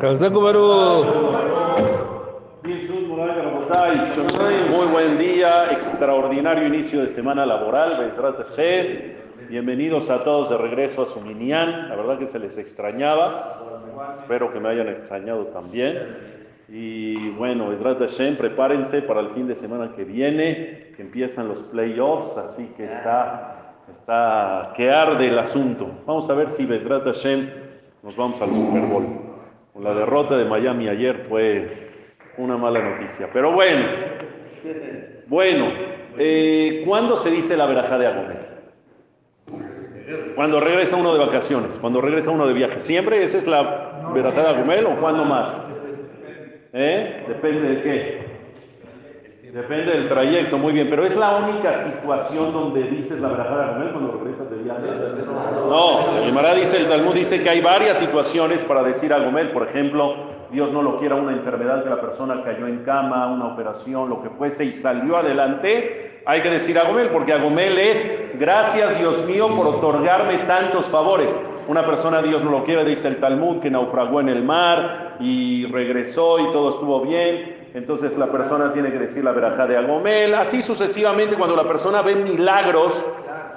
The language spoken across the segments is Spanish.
Kazaku. Muy buen día, extraordinario inicio de semana laboral. Bienvenidos a todos de regreso a su minyan. La verdad que se les extrañaba. Espero que me hayan extrañado también. Y bueno, Bezrat Hashem, prepárense para el fin de semana que viene, que empiezan los playoffs, así que está, está que arde el asunto. Vamos a ver si Bezrat Hashem nos vamos al Super Bowl. La derrota de Miami ayer fue una mala noticia. Pero bueno, bueno, eh, ¿cuándo se dice la verajá de Agomel? Cuando regresa uno de vacaciones, cuando regresa uno de viaje. ¿Siempre esa es la verajá de Agomel o cuándo más? ¿Eh? Depende de qué. Depende del trayecto, muy bien. Pero es la única situación donde dices la verajá de Agomel cuando regresas de viaje. No, el dice, el Talmud dice que hay varias situaciones para decir Agomel. Por ejemplo, Dios no lo quiera, una enfermedad que la persona cayó en cama, una operación, lo que fuese, y salió adelante, hay que decir Agomel, porque Agomel es, gracias Dios mío por otorgarme tantos favores. Una persona, Dios no lo quiera, dice el Talmud, que naufragó en el mar y regresó y todo estuvo bien. Entonces la persona tiene que decir la verajá de Agomel. Así sucesivamente, cuando la persona ve milagros,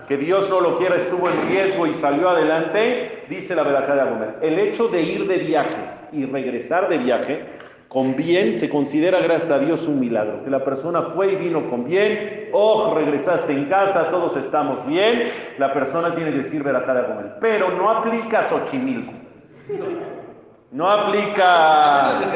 que Dios no lo quiera, estuvo en riesgo y salió adelante, dice la verajá de Agomel. El hecho de ir de viaje y regresar de viaje con bien se considera gracias a Dios un milagro. Que la persona fue y vino con bien, oh, regresaste en casa, todos estamos bien, la persona tiene que decir verajá de Agomel. Pero no aplica Xochimilco. No aplica...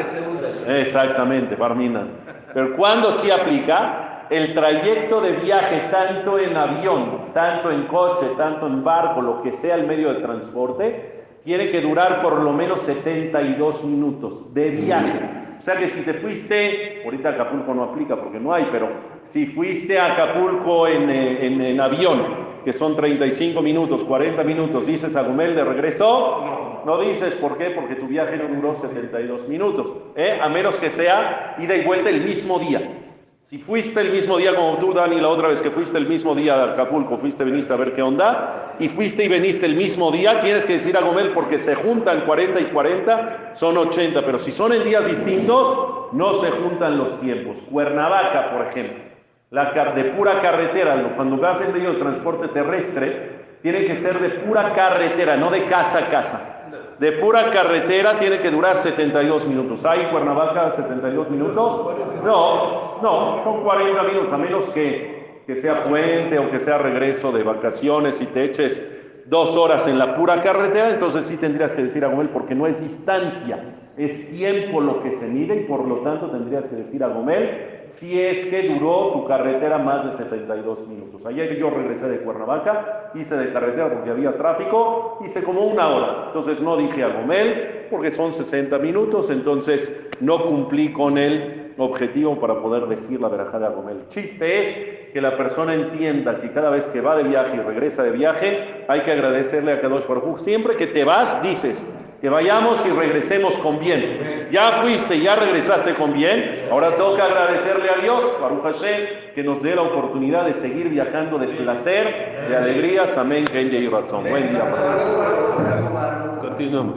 Exactamente, Parmina. Pero cuando sí aplica, el trayecto de viaje, tanto en avión, tanto en coche, tanto en barco, lo que sea el medio de transporte, tiene que durar por lo menos 72 minutos de viaje. O sea que si te fuiste, ahorita Acapulco no aplica porque no hay, pero si fuiste a Acapulco en, en, en avión, que son 35 minutos, 40 minutos, dices a de regreso, no, no dices por qué, porque tu viaje no duró 72 minutos, ¿eh? a menos que sea ida y vuelta el mismo día. Si fuiste el mismo día como tú, Dani, la otra vez que fuiste el mismo día a Acapulco, fuiste, viniste a ver qué onda, y fuiste y veniste el mismo día, tienes que decir a Gomel porque se juntan 40 y 40, son 80, pero si son en días distintos, no se juntan los tiempos. Cuernavaca, por ejemplo, la de pura carretera, cuando vas en medio de transporte terrestre, tiene que ser de pura carretera, no de casa a casa. De pura carretera tiene que durar 72 minutos. ¿Hay Cuernavaca 72 minutos? No, no, son 40 minutos, a menos que, que sea puente o que sea regreso de vacaciones y te eches dos horas en la pura carretera, entonces sí tendrías que decir a Gomel porque no es distancia, es tiempo lo que se mide y por lo tanto tendrías que decir a Gomel si es que duró tu carretera más de 72 minutos. Ayer yo regresé de Cuernavaca, hice de carretera porque había tráfico, hice como una hora, entonces no dije a Gomel porque son 60 minutos, entonces no cumplí con el objetivo para poder decir la verajá de Agomel. El chiste es que la persona entienda que cada vez que va de viaje y regresa de viaje, hay que agradecerle a Kadosh Baruj Siempre que te vas, dices que vayamos y regresemos con bien. Ya fuiste, ya regresaste con bien, ahora toca agradecerle a Dios, Baruch Hashem, que nos dé la oportunidad de seguir viajando de placer, de alegrías. Amén, Ken y Razón. Buen día. Continuamos.